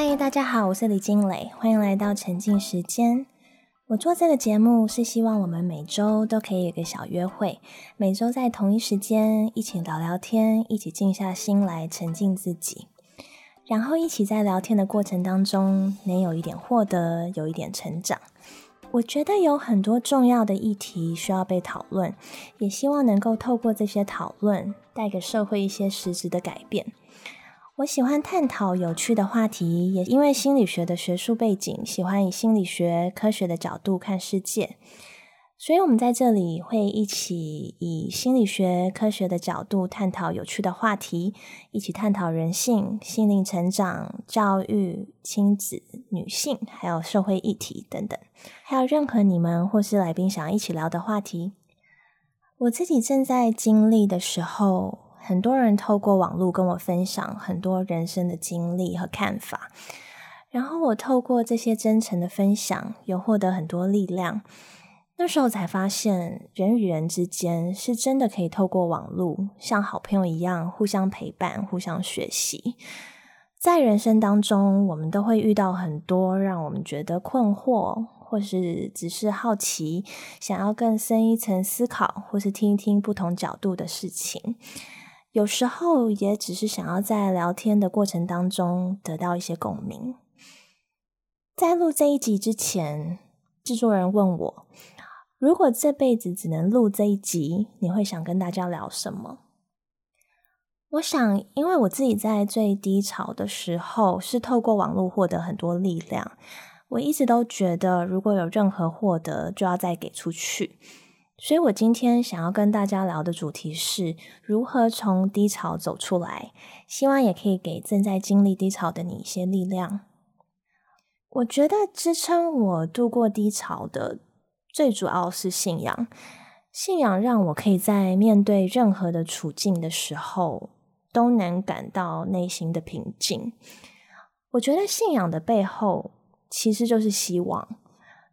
嗨，大家好，我是李金磊，欢迎来到沉浸时间。我做这个节目是希望我们每周都可以有个小约会，每周在同一时间一起聊聊天，一起静下心来沉浸自己，然后一起在聊天的过程当中能有一点获得，有一点成长。我觉得有很多重要的议题需要被讨论，也希望能够透过这些讨论，带给社会一些实质的改变。我喜欢探讨有趣的话题，也因为心理学的学术背景，喜欢以心理学科学的角度看世界。所以，我们在这里会一起以心理学科学的角度探讨有趣的话题，一起探讨人性、心灵成长、教育、亲子、女性，还有社会议题等等，还有任何你们或是来宾想要一起聊的话题。我自己正在经历的时候。很多人透过网络跟我分享很多人生的经历和看法，然后我透过这些真诚的分享，有获得很多力量。那时候才发现，人与人之间是真的可以透过网络，像好朋友一样互相陪伴、互相学习。在人生当中，我们都会遇到很多让我们觉得困惑，或是只是好奇，想要更深一层思考，或是听一听不同角度的事情。有时候也只是想要在聊天的过程当中得到一些共鸣。在录这一集之前，制作人问我：“如果这辈子只能录这一集，你会想跟大家聊什么？”我想，因为我自己在最低潮的时候是透过网络获得很多力量，我一直都觉得，如果有任何获得，就要再给出去。所以我今天想要跟大家聊的主题是如何从低潮走出来，希望也可以给正在经历低潮的你一些力量。我觉得支撑我度过低潮的最主要是信仰，信仰让我可以在面对任何的处境的时候都能感到内心的平静。我觉得信仰的背后其实就是希望。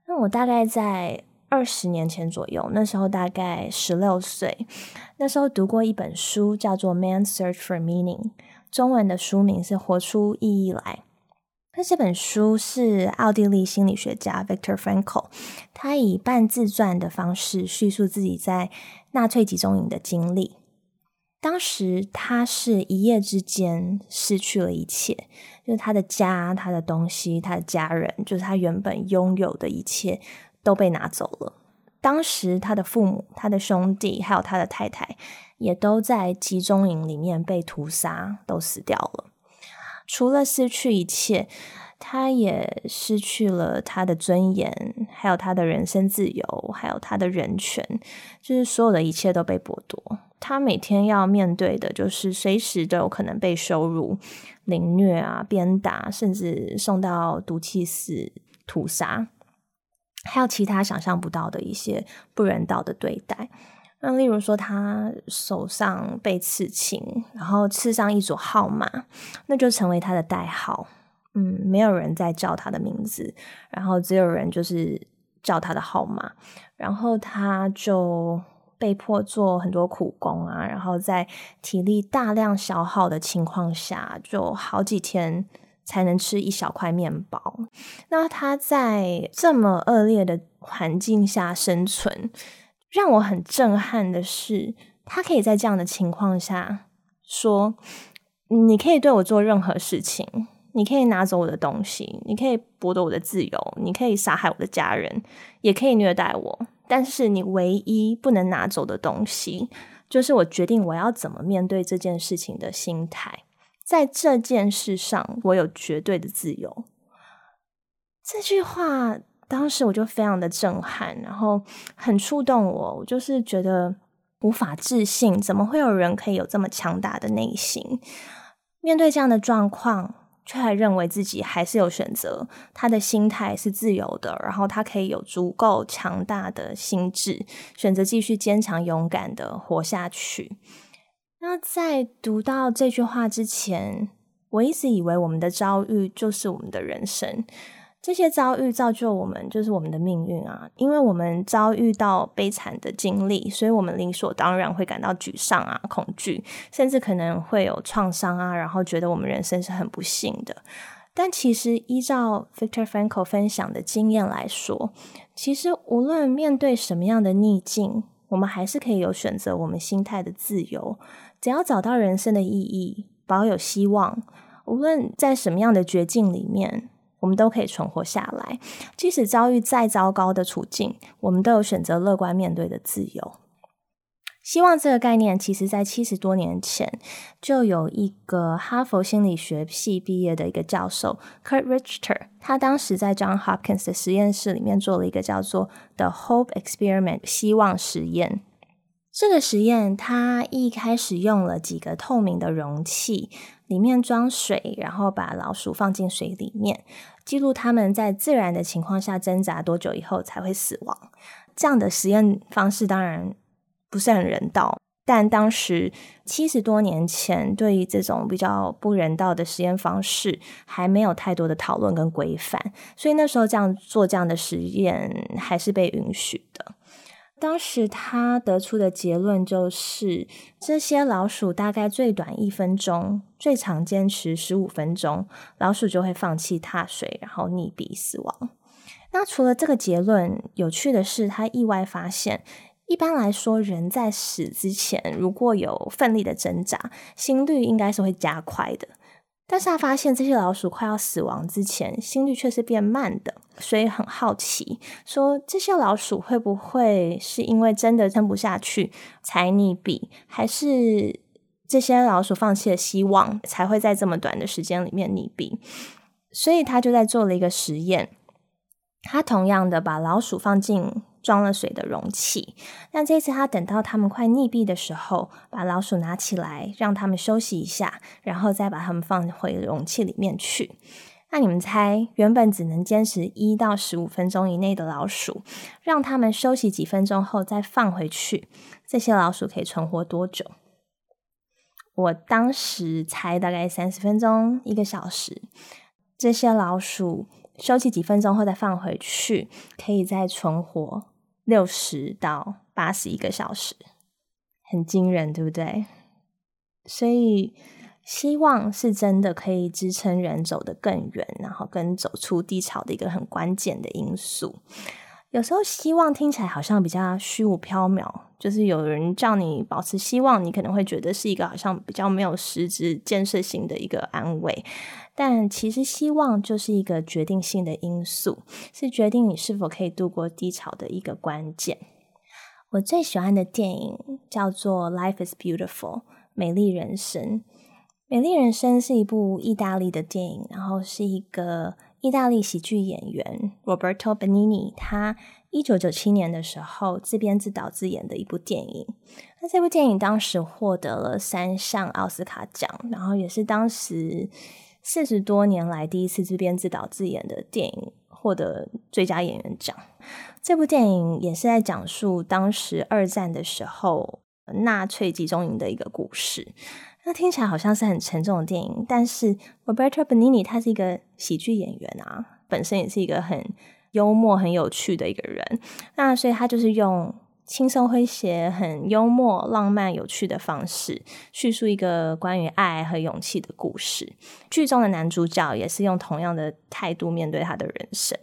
那我大概在。二十年前左右，那时候大概十六岁，那时候读过一本书，叫做《Man Search for Meaning》，中文的书名是《活出意义来》。那这本书是奥地利心理学家 Victor Frankl，他以半自传的方式叙述自己在纳粹集中营的经历。当时他是一夜之间失去了一切，就是他的家、他的东西、他的家人，就是他原本拥有的一切。都被拿走了。当时他的父母、他的兄弟还有他的太太，也都在集中营里面被屠杀，都死掉了。除了失去一切，他也失去了他的尊严，还有他的人身自由，还有他的人权，就是所有的一切都被剥夺。他每天要面对的就是随时都有可能被羞辱、凌虐啊、鞭打，甚至送到毒气室屠杀。还有其他想象不到的一些不人道的对待，那例如说他手上被刺青，然后刺上一组号码，那就成为他的代号。嗯，没有人在叫他的名字，然后只有人就是叫他的号码，然后他就被迫做很多苦工啊，然后在体力大量消耗的情况下，就好几天。才能吃一小块面包。那他在这么恶劣的环境下生存，让我很震撼的是，他可以在这样的情况下说：“你可以对我做任何事情，你可以拿走我的东西，你可以剥夺我的自由，你可以杀害我的家人，也可以虐待我。但是你唯一不能拿走的东西，就是我决定我要怎么面对这件事情的心态。”在这件事上，我有绝对的自由。这句话当时我就非常的震撼，然后很触动我。我就是觉得无法置信，怎么会有人可以有这么强大的内心？面对这样的状况，却还认为自己还是有选择。他的心态是自由的，然后他可以有足够强大的心智，选择继续坚强勇敢的活下去。那在读到这句话之前，我一直以为我们的遭遇就是我们的人生，这些遭遇造就我们就是我们的命运啊！因为我们遭遇到悲惨的经历，所以我们理所当然会感到沮丧啊、恐惧，甚至可能会有创伤啊，然后觉得我们人生是很不幸的。但其实依照 Victor Frankl 分享的经验来说，其实无论面对什么样的逆境，我们还是可以有选择我们心态的自由。只要找到人生的意义，保有希望，无论在什么样的绝境里面，我们都可以存活下来。即使遭遇再糟糕的处境，我们都有选择乐观面对的自由。希望这个概念，其实在七十多年前就有一个哈佛心理学系毕业的一个教授 Kurt Richter，他当时在 John Hopkins 的实验室里面做了一个叫做 The Hope Experiment 希望实验。这个实验，他一开始用了几个透明的容器，里面装水，然后把老鼠放进水里面，记录他们在自然的情况下挣扎多久以后才会死亡。这样的实验方式，当然。不是很人道，但当时七十多年前，对于这种比较不人道的实验方式，还没有太多的讨论跟规范，所以那时候这样做这样的实验还是被允许的。当时他得出的结论就是，这些老鼠大概最短一分钟，最长坚持十五分钟，老鼠就会放弃踏水，然后溺毙死亡。那除了这个结论，有趣的是，他意外发现。一般来说，人在死之前，如果有奋力的挣扎，心率应该是会加快的。但是他发现这些老鼠快要死亡之前，心率却是变慢的，所以很好奇，说这些老鼠会不会是因为真的撑不下去才溺毙，还是这些老鼠放弃了希望，才会在这么短的时间里面溺毙？所以他就在做了一个实验，他同样的把老鼠放进。装了水的容器，那这次他等到他们快溺毙的时候，把老鼠拿起来，让他们休息一下，然后再把它们放回容器里面去。那你们猜，原本只能坚持一到十五分钟以内的老鼠，让他们休息几分钟后再放回去，这些老鼠可以存活多久？我当时猜大概三十分钟，一个小时。这些老鼠休息几分钟后再放回去，可以再存活。六十到八十一个小时，很惊人，对不对？所以，希望是真的可以支撑人走得更远，然后跟走出低潮的一个很关键的因素。有时候，希望听起来好像比较虚无缥缈，就是有人叫你保持希望，你可能会觉得是一个好像比较没有实质建设性的一个安慰。但其实，希望就是一个决定性的因素，是决定你是否可以度过低潮的一个关键。我最喜欢的电影叫做《Life Is Beautiful》美丽人生。美丽人生是一部意大利的电影，然后是一个意大利喜剧演员 Roberto Benini，他一九九七年的时候自编自导自演的一部电影。那这部电影当时获得了三项奥斯卡奖，然后也是当时。四十多年来第一次自编自导自演的电影获得最佳演员奖。这部电影也是在讲述当时二战的时候纳粹集中营的一个故事。那听起来好像是很沉重的电影，但是 Roberto Benigni 他是一个喜剧演员啊，本身也是一个很幽默、很有趣的一个人。那所以他就是用。轻松诙谐、很幽默、浪漫、有趣的方式叙述一个关于爱和勇气的故事。剧中的男主角也是用同样的态度面对他的人生。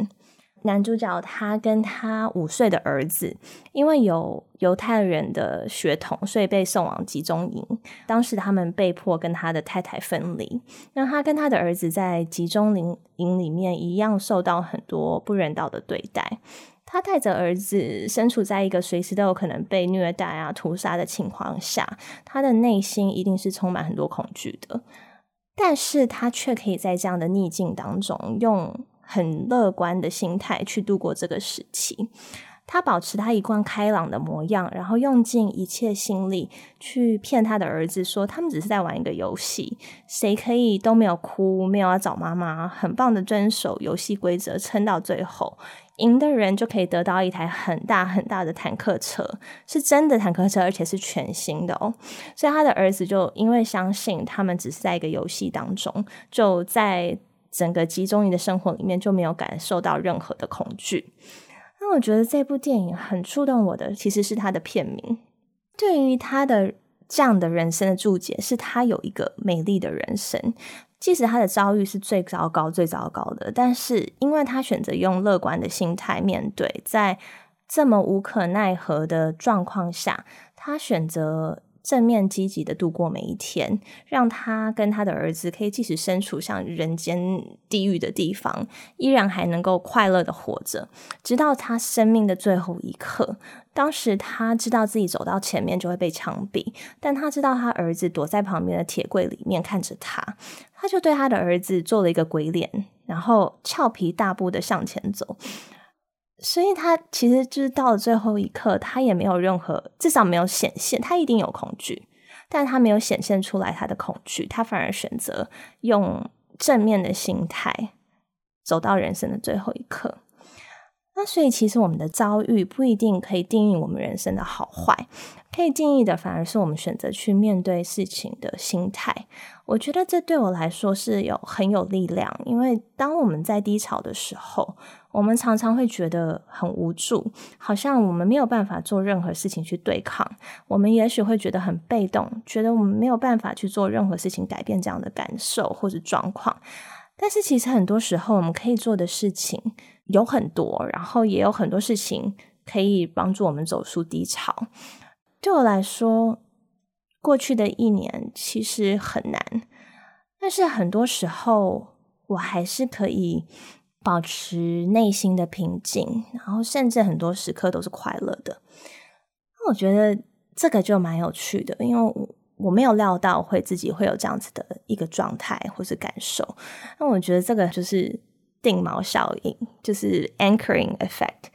男主角他跟他五岁的儿子，因为有犹太人的血统，所以被送往集中营。当时他们被迫跟他的太太分离。那他跟他的儿子在集中营营里面一样受到很多不人道的对待。他带着儿子身处在一个随时都有可能被虐待啊、屠杀的情况下，他的内心一定是充满很多恐惧的。但是他却可以在这样的逆境当中，用很乐观的心态去度过这个时期。他保持他一贯开朗的模样，然后用尽一切心力去骗他的儿子说，他们只是在玩一个游戏，谁可以都没有哭，没有要找妈妈，很棒的遵守游戏规则，撑到最后。赢的人就可以得到一台很大很大的坦克车，是真的坦克车，而且是全新的哦。所以他的儿子就因为相信他们只是在一个游戏当中，就在整个集中营的生活里面就没有感受到任何的恐惧。那我觉得这部电影很触动我的，其实是他的片名。对于他的这样的人生的注解，是他有一个美丽的人生。即使他的遭遇是最糟糕、最糟糕的，但是因为他选择用乐观的心态面对，在这么无可奈何的状况下，他选择。正面积极的度过每一天，让他跟他的儿子可以即使身处像人间地狱的地方，依然还能够快乐的活着，直到他生命的最后一刻。当时他知道自己走到前面就会被枪毙，但他知道他儿子躲在旁边的铁柜里面看着他，他就对他的儿子做了一个鬼脸，然后俏皮大步的向前走。所以他其实就是到了最后一刻，他也没有任何，至少没有显现。他一定有恐惧，但他没有显现出来他的恐惧，他反而选择用正面的心态走到人生的最后一刻。那所以，其实我们的遭遇不一定可以定义我们人生的好坏，可以定义的反而是我们选择去面对事情的心态。我觉得这对我来说是有很有力量，因为当我们在低潮的时候，我们常常会觉得很无助，好像我们没有办法做任何事情去对抗。我们也许会觉得很被动，觉得我们没有办法去做任何事情改变这样的感受或者状况。但是，其实很多时候我们可以做的事情。有很多，然后也有很多事情可以帮助我们走出低潮。对我来说，过去的一年其实很难，但是很多时候我还是可以保持内心的平静，然后甚至很多时刻都是快乐的。那我觉得这个就蛮有趣的，因为我没有料到会自己会有这样子的一个状态或是感受。那我觉得这个就是。定锚效应就是 anchoring effect。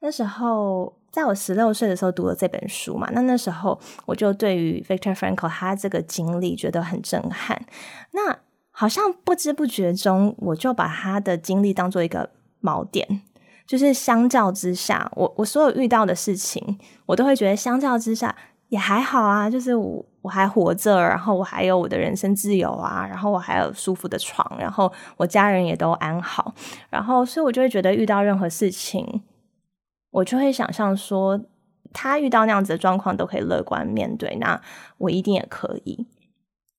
那时候，在我十六岁的时候读了这本书嘛，那那时候我就对于 Victor Frankl 他这个经历觉得很震撼。那好像不知不觉中，我就把他的经历当做一个锚点，就是相较之下，我我所有遇到的事情，我都会觉得相较之下也还好啊，就是我。我还活着，然后我还有我的人生自由啊，然后我还有舒服的床，然后我家人也都安好，然后所以我就会觉得遇到任何事情，我就会想象说，他遇到那样子的状况都可以乐观面对，那我一定也可以。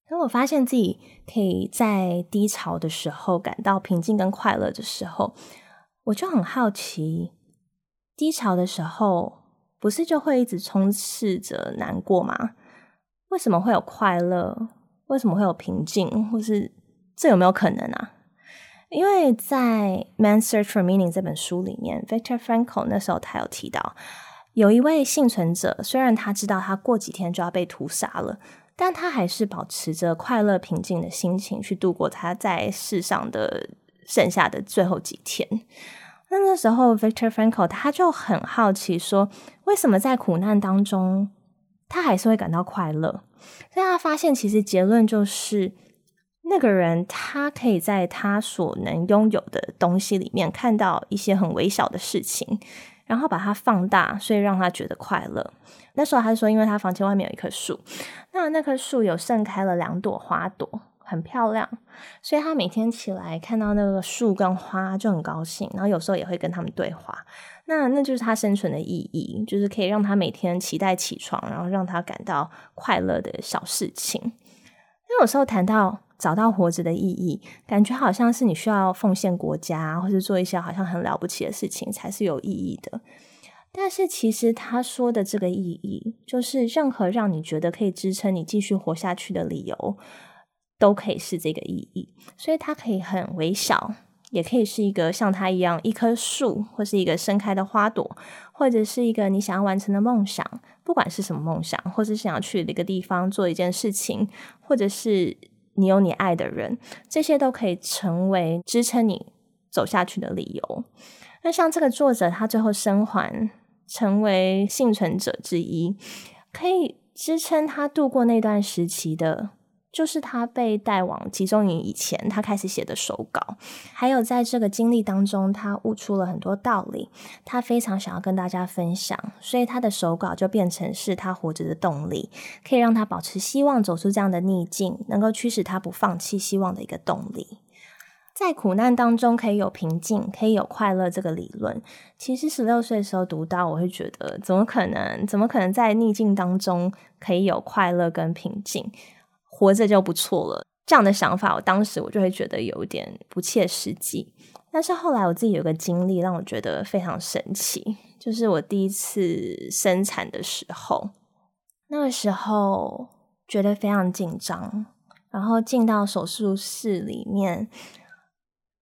当我发现自己可以在低潮的时候感到平静跟快乐的时候，我就很好奇，低潮的时候不是就会一直充斥着难过吗？为什么会有快乐？为什么会有平静？或是这有没有可能啊？因为在《Man Search for Meaning》这本书里面，Victor Frankl 那时候他有提到，有一位幸存者，虽然他知道他过几天就要被屠杀了，但他还是保持着快乐平静的心情去度过他在世上的剩下的最后几天。那那时候，Victor Frankl 他就很好奇，说为什么在苦难当中？他还是会感到快乐，所以他发现其实结论就是，那个人他可以在他所能拥有的东西里面看到一些很微小的事情，然后把它放大，所以让他觉得快乐。那时候他说，因为他房间外面有一棵树，那那棵树有盛开了两朵花朵。很漂亮，所以他每天起来看到那个树跟花就很高兴，然后有时候也会跟他们对话。那那就是他生存的意义，就是可以让他每天期待起床，然后让他感到快乐的小事情。因为有时候谈到找到活着的意义，感觉好像是你需要奉献国家，或者做一些好像很了不起的事情才是有意义的。但是其实他说的这个意义，就是任何让你觉得可以支撑你继续活下去的理由。都可以是这个意义，所以它可以很微小，也可以是一个像它一样一棵树，或是一个盛开的花朵，或者是一个你想要完成的梦想，不管是什么梦想，或是想要去的一个地方做一件事情，或者是你有你爱的人，这些都可以成为支撑你走下去的理由。那像这个作者，他最后生还成为幸存者之一，可以支撑他度过那段时期的。就是他被带往集中营以前，他开始写的手稿，还有在这个经历当中，他悟出了很多道理，他非常想要跟大家分享，所以他的手稿就变成是他活着的动力，可以让他保持希望，走出这样的逆境，能够驱使他不放弃希望的一个动力。在苦难当中可以有平静，可以有快乐，这个理论，其实十六岁的时候读到，我会觉得怎么可能？怎么可能在逆境当中可以有快乐跟平静？活着就不错了，这样的想法，我当时我就会觉得有点不切实际。但是后来我自己有个经历，让我觉得非常神奇，就是我第一次生产的时候，那个时候觉得非常紧张，然后进到手术室里面，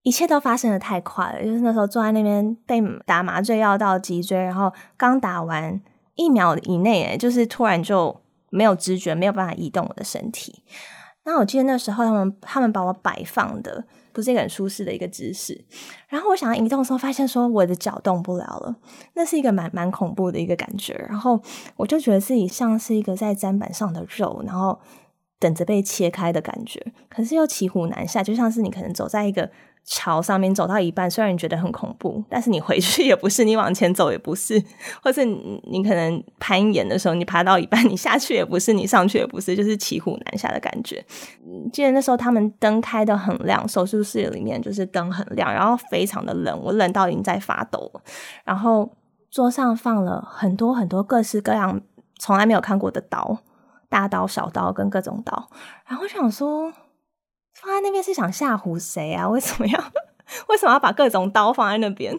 一切都发生的太快了。就是那时候坐在那边被打麻醉药到脊椎，然后刚打完一秒以内，就是突然就没有知觉，没有办法移动我的身体。那我记得那时候他们他们把我摆放的不是一个很舒适的一个姿势，然后我想要移动的时候，发现说我的脚动不了了，那是一个蛮蛮恐怖的一个感觉。然后我就觉得自己像是一个在砧板上的肉，然后等着被切开的感觉，可是又骑虎难下，就像是你可能走在一个。桥上面走到一半，虽然你觉得很恐怖，但是你回去也不是，你往前走也不是，或是你可能攀岩的时候，你爬到一半，你下去也不是，你上去也不是，就是骑虎难下的感觉。记得那时候他们灯开的很亮，手术室里面就是灯很亮，然后非常的冷，我冷到已经在发抖。然后桌上放了很多很多各式各样从来没有看过的刀，大刀、小刀跟各种刀。然后我想说。放在那边是想吓唬谁啊？为什么要为什么要把各种刀放在那边？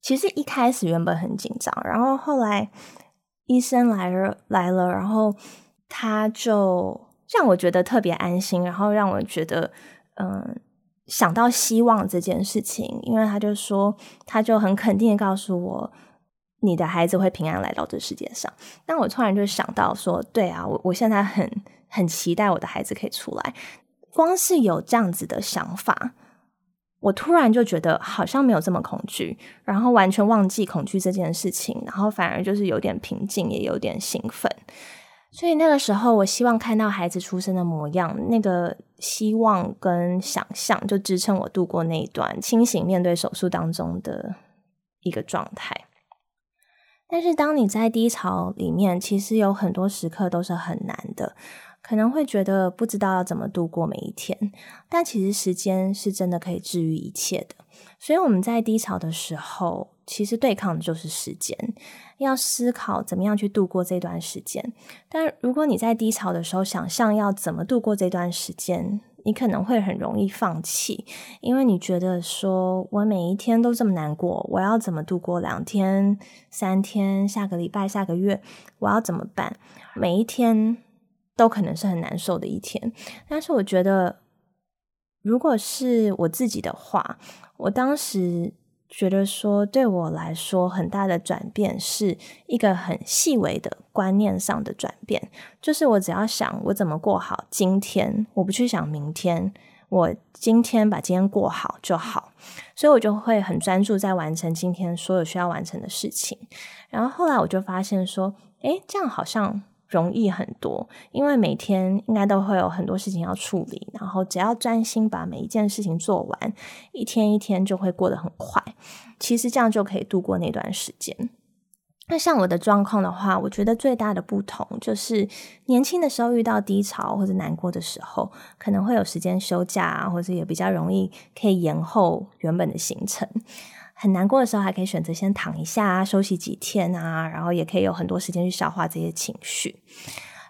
其实一开始原本很紧张，然后后来医生来了来了，然后他就让我觉得特别安心，然后让我觉得嗯想到希望这件事情，因为他就说他就很肯定的告诉我，你的孩子会平安来到这世界上。那我突然就想到说，对啊，我我现在很很期待我的孩子可以出来。光是有这样子的想法，我突然就觉得好像没有这么恐惧，然后完全忘记恐惧这件事情，然后反而就是有点平静，也有点兴奋。所以那个时候，我希望看到孩子出生的模样，那个希望跟想象，就支撑我度过那一段清醒面对手术当中的一个状态。但是，当你在低潮里面，其实有很多时刻都是很难的。可能会觉得不知道要怎么度过每一天，但其实时间是真的可以治愈一切的。所以我们在低潮的时候，其实对抗的就是时间，要思考怎么样去度过这段时间。但如果你在低潮的时候想象要怎么度过这段时间，你可能会很容易放弃，因为你觉得说我每一天都这么难过，我要怎么度过两天、三天、下个礼拜、下个月，我要怎么办？每一天。都可能是很难受的一天，但是我觉得，如果是我自己的话，我当时觉得说，对我来说很大的转变是一个很细微的观念上的转变，就是我只要想我怎么过好今天，我不去想明天，我今天把今天过好就好，所以我就会很专注在完成今天所有需要完成的事情。然后后来我就发现说，诶，这样好像。容易很多，因为每天应该都会有很多事情要处理，然后只要专心把每一件事情做完，一天一天就会过得很快。其实这样就可以度过那段时间。那像我的状况的话，我觉得最大的不同就是年轻的时候遇到低潮或者难过的时候，可能会有时间休假，或者也比较容易可以延后原本的行程。很难过的时候，还可以选择先躺一下啊，休息几天啊，然后也可以有很多时间去消化这些情绪。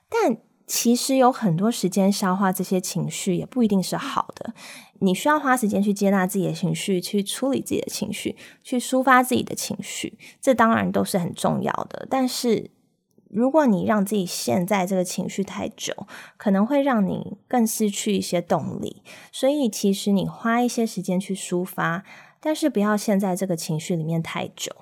但其实有很多时间消化这些情绪，也不一定是好的。你需要花时间去接纳自己的情绪，去处理自己的情绪，去抒发自己的情绪，这当然都是很重要的。但是，如果你让自己陷在这个情绪太久，可能会让你更失去一些动力。所以，其实你花一些时间去抒发。但是不要陷在这个情绪里面太久。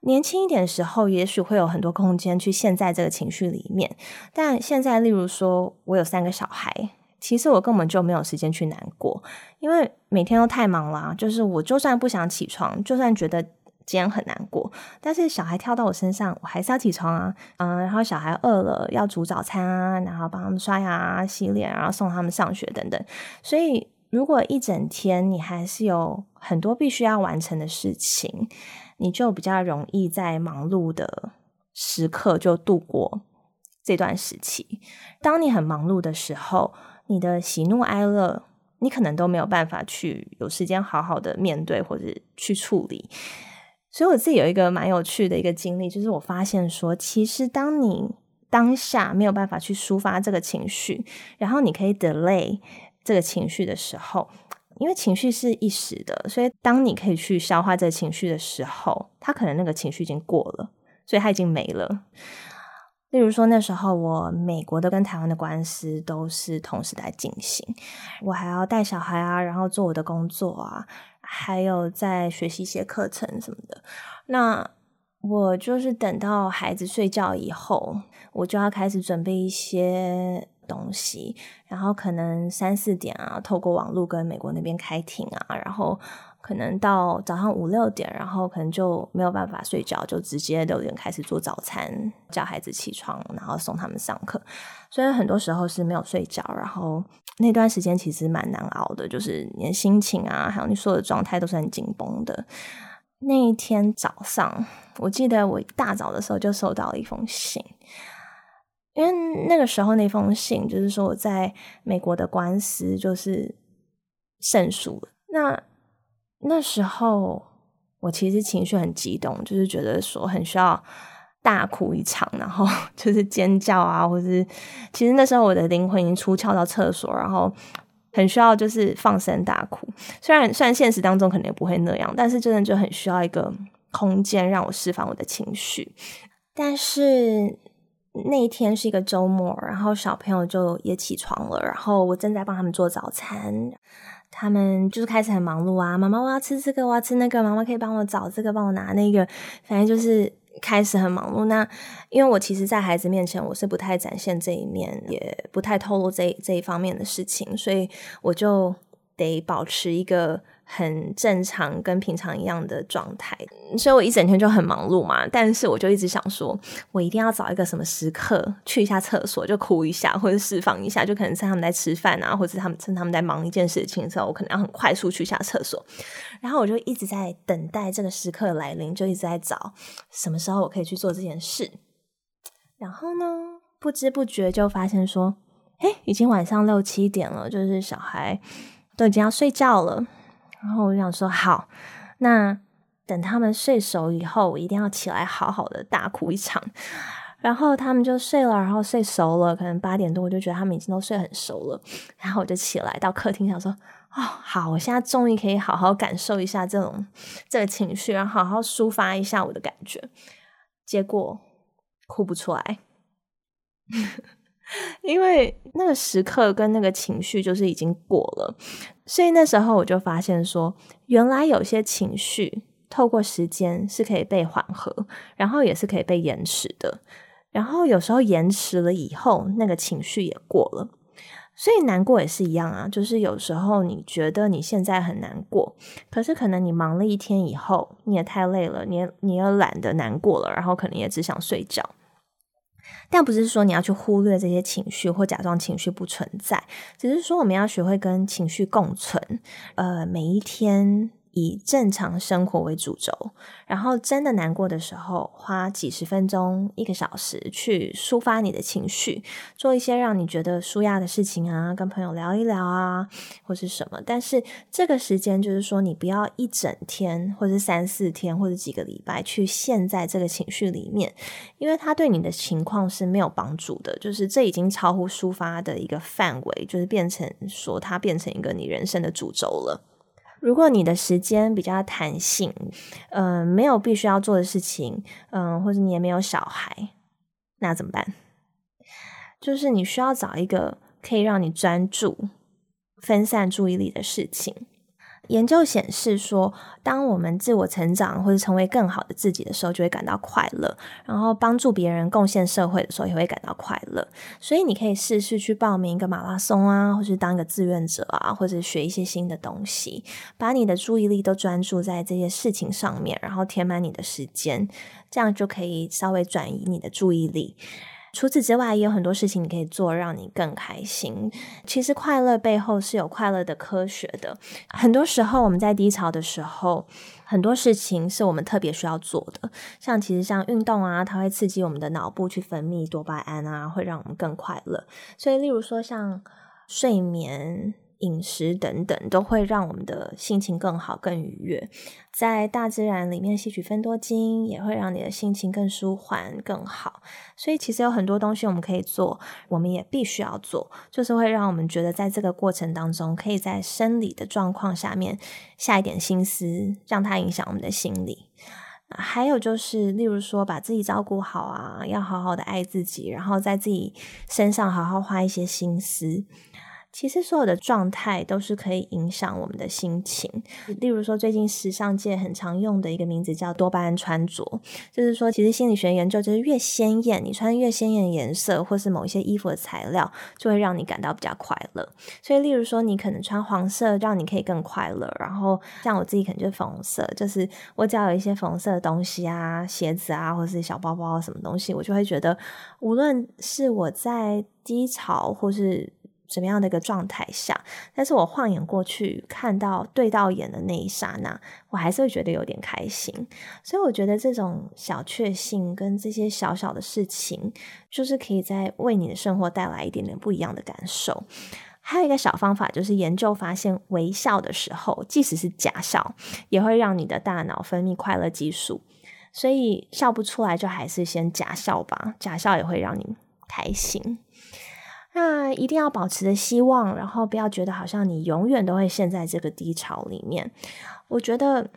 年轻一点的时候，也许会有很多空间去陷在这个情绪里面。但现在，例如说我有三个小孩，其实我根本就没有时间去难过，因为每天都太忙了。就是我就算不想起床，就算觉得今天很难过，但是小孩跳到我身上，我还是要起床啊。嗯，然后小孩饿了要煮早餐啊，然后帮他们刷牙、洗脸，然后送他们上学等等。所以。如果一整天你还是有很多必须要完成的事情，你就比较容易在忙碌的时刻就度过这段时期。当你很忙碌的时候，你的喜怒哀乐，你可能都没有办法去有时间好好的面对或者去处理。所以我自己有一个蛮有趣的一个经历，就是我发现说，其实当你当下没有办法去抒发这个情绪，然后你可以 delay。这个情绪的时候，因为情绪是一时的，所以当你可以去消化这个情绪的时候，他可能那个情绪已经过了，所以他已经没了。例如说，那时候我美国的跟台湾的官司都是同时在进行，我还要带小孩啊，然后做我的工作啊，还有在学习一些课程什么的。那我就是等到孩子睡觉以后，我就要开始准备一些东西，然后可能三四点啊，透过网络跟美国那边开庭啊，然后可能到早上五六点，然后可能就没有办法睡觉，就直接六点开始做早餐，叫孩子起床，然后送他们上课。所以很多时候是没有睡觉，然后那段时间其实蛮难熬的，就是你的心情啊，还有你所有的状态都是很紧绷的。那一天早上，我记得我一大早的时候就收到了一封信，因为那个时候那封信就是说我在美国的官司就是胜诉了。那那时候我其实情绪很激动，就是觉得说很需要大哭一场，然后 就是尖叫啊，或是其实那时候我的灵魂已经出窍到厕所，然后。很需要就是放声大哭，虽然虽然现实当中可能也不会那样，但是真的就很需要一个空间让我释放我的情绪。但是那一天是一个周末，然后小朋友就也起床了，然后我正在帮他们做早餐，他们就是开始很忙碌啊，妈妈我要吃这个，我要吃那个，妈妈可以帮我找这个，帮我拿那个，反正就是。开始很忙碌，那因为我其实，在孩子面前，我是不太展现这一面，也不太透露这这一方面的事情，所以我就得保持一个。很正常，跟平常一样的状态，所以我一整天就很忙碌嘛。但是我就一直想说，我一定要找一个什么时刻去一下厕所，就哭一下，或者释放一下，就可能趁他们在吃饭啊，或者他们趁他们在忙一件事情的时候，我可能要很快速去下厕所。然后我就一直在等待这个时刻来临，就一直在找什么时候我可以去做这件事。然后呢，不知不觉就发现说，哎，已经晚上六七点了，就是小孩都已经要睡觉了。然后我想说，好，那等他们睡熟以后，我一定要起来好好的大哭一场。然后他们就睡了，然后睡熟了，可能八点多，我就觉得他们已经都睡很熟了。然后我就起来到客厅，想说，哦，好，我现在终于可以好好感受一下这种这个情绪，然后好好抒发一下我的感觉。结果哭不出来。因为那个时刻跟那个情绪就是已经过了，所以那时候我就发现说，原来有些情绪透过时间是可以被缓和，然后也是可以被延迟的。然后有时候延迟了以后，那个情绪也过了。所以难过也是一样啊，就是有时候你觉得你现在很难过，可是可能你忙了一天以后，你也太累了，你也你也懒得难过了，然后可能也只想睡觉。但不是说你要去忽略这些情绪或假装情绪不存在，只是说我们要学会跟情绪共存。呃，每一天。以正常生活为主轴，然后真的难过的时候，花几十分钟、一个小时去抒发你的情绪，做一些让你觉得舒压的事情啊，跟朋友聊一聊啊，或是什么。但是这个时间就是说，你不要一整天，或者三四天，或者几个礼拜去陷在这个情绪里面，因为它对你的情况是没有帮助的。就是这已经超乎抒发的一个范围，就是变成说它变成一个你人生的主轴了。如果你的时间比较弹性，嗯，没有必须要做的事情，嗯，或者你也没有小孩，那怎么办？就是你需要找一个可以让你专注、分散注意力的事情。研究显示说，当我们自我成长或者成为更好的自己的时候，就会感到快乐；然后帮助别人、贡献社会的时候，也会感到快乐。所以，你可以试试去报名一个马拉松啊，或是当一个志愿者啊，或者学一些新的东西，把你的注意力都专注在这些事情上面，然后填满你的时间，这样就可以稍微转移你的注意力。除此之外，也有很多事情你可以做，让你更开心。其实快乐背后是有快乐的科学的。很多时候我们在低潮的时候，很多事情是我们特别需要做的。像其实像运动啊，它会刺激我们的脑部去分泌多巴胺啊，会让我们更快乐。所以，例如说像睡眠。饮食等等，都会让我们的心情更好、更愉悦。在大自然里面吸取分多精，也会让你的心情更舒缓、更好。所以，其实有很多东西我们可以做，我们也必须要做，就是会让我们觉得在这个过程当中，可以在生理的状况下面下一点心思，让它影响我们的心理。还有就是，例如说，把自己照顾好啊，要好好的爱自己，然后在自己身上好好花一些心思。其实所有的状态都是可以影响我们的心情。例如说，最近时尚界很常用的一个名字叫多巴胺穿着，就是说，其实心理学研究就是越鲜艳，你穿越鲜艳的颜色，或是某一些衣服的材料，就会让你感到比较快乐。所以，例如说，你可能穿黄色，让你可以更快乐。然后，像我自己可能就是粉红色，就是我只要有一些粉红色的东西啊，鞋子啊，或是小包包什么东西，我就会觉得，无论是我在低潮或是。什么样的一个状态下，但是我晃眼过去看到对到眼的那一刹那，我还是会觉得有点开心。所以我觉得这种小确幸跟这些小小的事情，就是可以在为你的生活带来一点点不一样的感受。还有一个小方法，就是研究发现，微笑的时候，即使是假笑，也会让你的大脑分泌快乐激素。所以笑不出来，就还是先假笑吧，假笑也会让你开心。那一定要保持着希望，然后不要觉得好像你永远都会陷在这个低潮里面。我觉得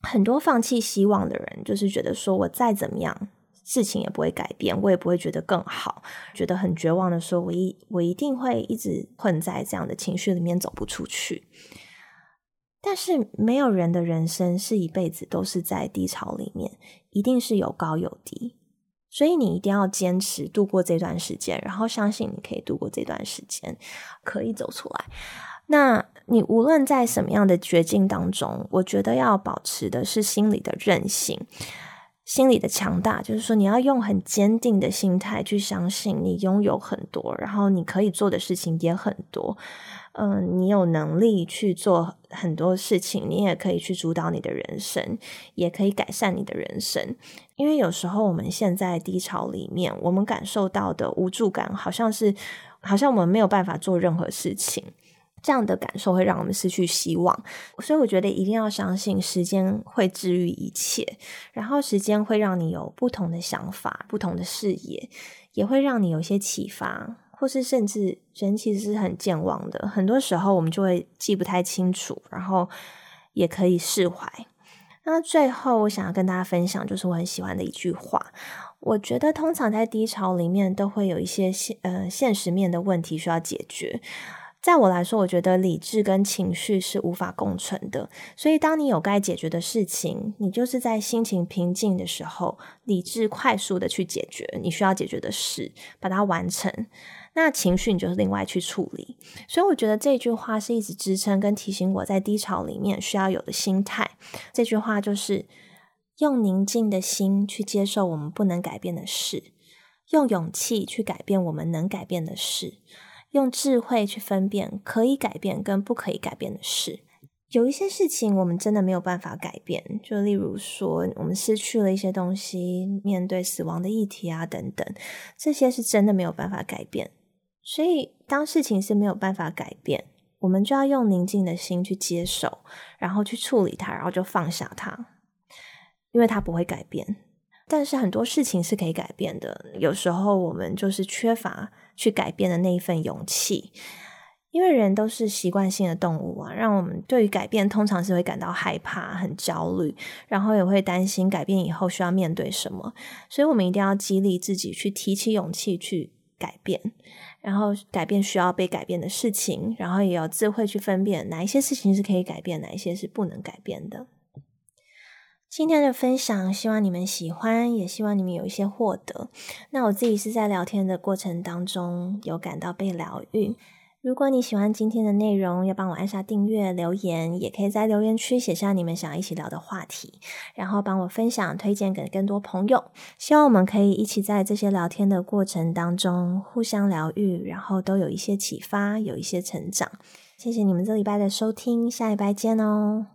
很多放弃希望的人，就是觉得说我再怎么样，事情也不会改变，我也不会觉得更好，觉得很绝望的说，我一我一定会一直困在这样的情绪里面走不出去。但是没有人的人生是一辈子都是在低潮里面，一定是有高有低。所以你一定要坚持度过这段时间，然后相信你可以度过这段时间，可以走出来。那你无论在什么样的绝境当中，我觉得要保持的是心理的韧性。心理的强大，就是说你要用很坚定的心态去相信你拥有很多，然后你可以做的事情也很多。嗯，你有能力去做很多事情，你也可以去主导你的人生，也可以改善你的人生。因为有时候我们现在低潮里面，我们感受到的无助感，好像是好像我们没有办法做任何事情。这样的感受会让我们失去希望，所以我觉得一定要相信时间会治愈一切，然后时间会让你有不同的想法、不同的视野，也会让你有一些启发，或是甚至人其实是很健忘的，很多时候我们就会记不太清楚，然后也可以释怀。那最后我想要跟大家分享，就是我很喜欢的一句话，我觉得通常在低潮里面都会有一些现呃现实面的问题需要解决。在我来说，我觉得理智跟情绪是无法共存的。所以，当你有该解决的事情，你就是在心情平静的时候，理智快速的去解决你需要解决的事，把它完成。那情绪你就是另外去处理。所以，我觉得这句话是一直支撑跟提醒我在低潮里面需要有的心态。这句话就是用宁静的心去接受我们不能改变的事，用勇气去改变我们能改变的事。用智慧去分辨可以改变跟不可以改变的事，有一些事情我们真的没有办法改变，就例如说我们失去了一些东西，面对死亡的议题啊等等，这些是真的没有办法改变。所以当事情是没有办法改变，我们就要用宁静的心去接受，然后去处理它，然后就放下它，因为它不会改变。但是很多事情是可以改变的，有时候我们就是缺乏。去改变的那一份勇气，因为人都是习惯性的动物啊，让我们对于改变通常是会感到害怕、很焦虑，然后也会担心改变以后需要面对什么，所以我们一定要激励自己去提起勇气去改变，然后改变需要被改变的事情，然后也有智慧去分辨哪一些事情是可以改变，哪一些是不能改变的。今天的分享，希望你们喜欢，也希望你们有一些获得。那我自己是在聊天的过程当中有感到被疗愈。如果你喜欢今天的内容，要帮我按下订阅、留言，也可以在留言区写下你们想一起聊的话题，然后帮我分享、推荐给更多朋友。希望我们可以一起在这些聊天的过程当中互相疗愈，然后都有一些启发，有一些成长。谢谢你们这礼拜的收听，下礼拜见哦。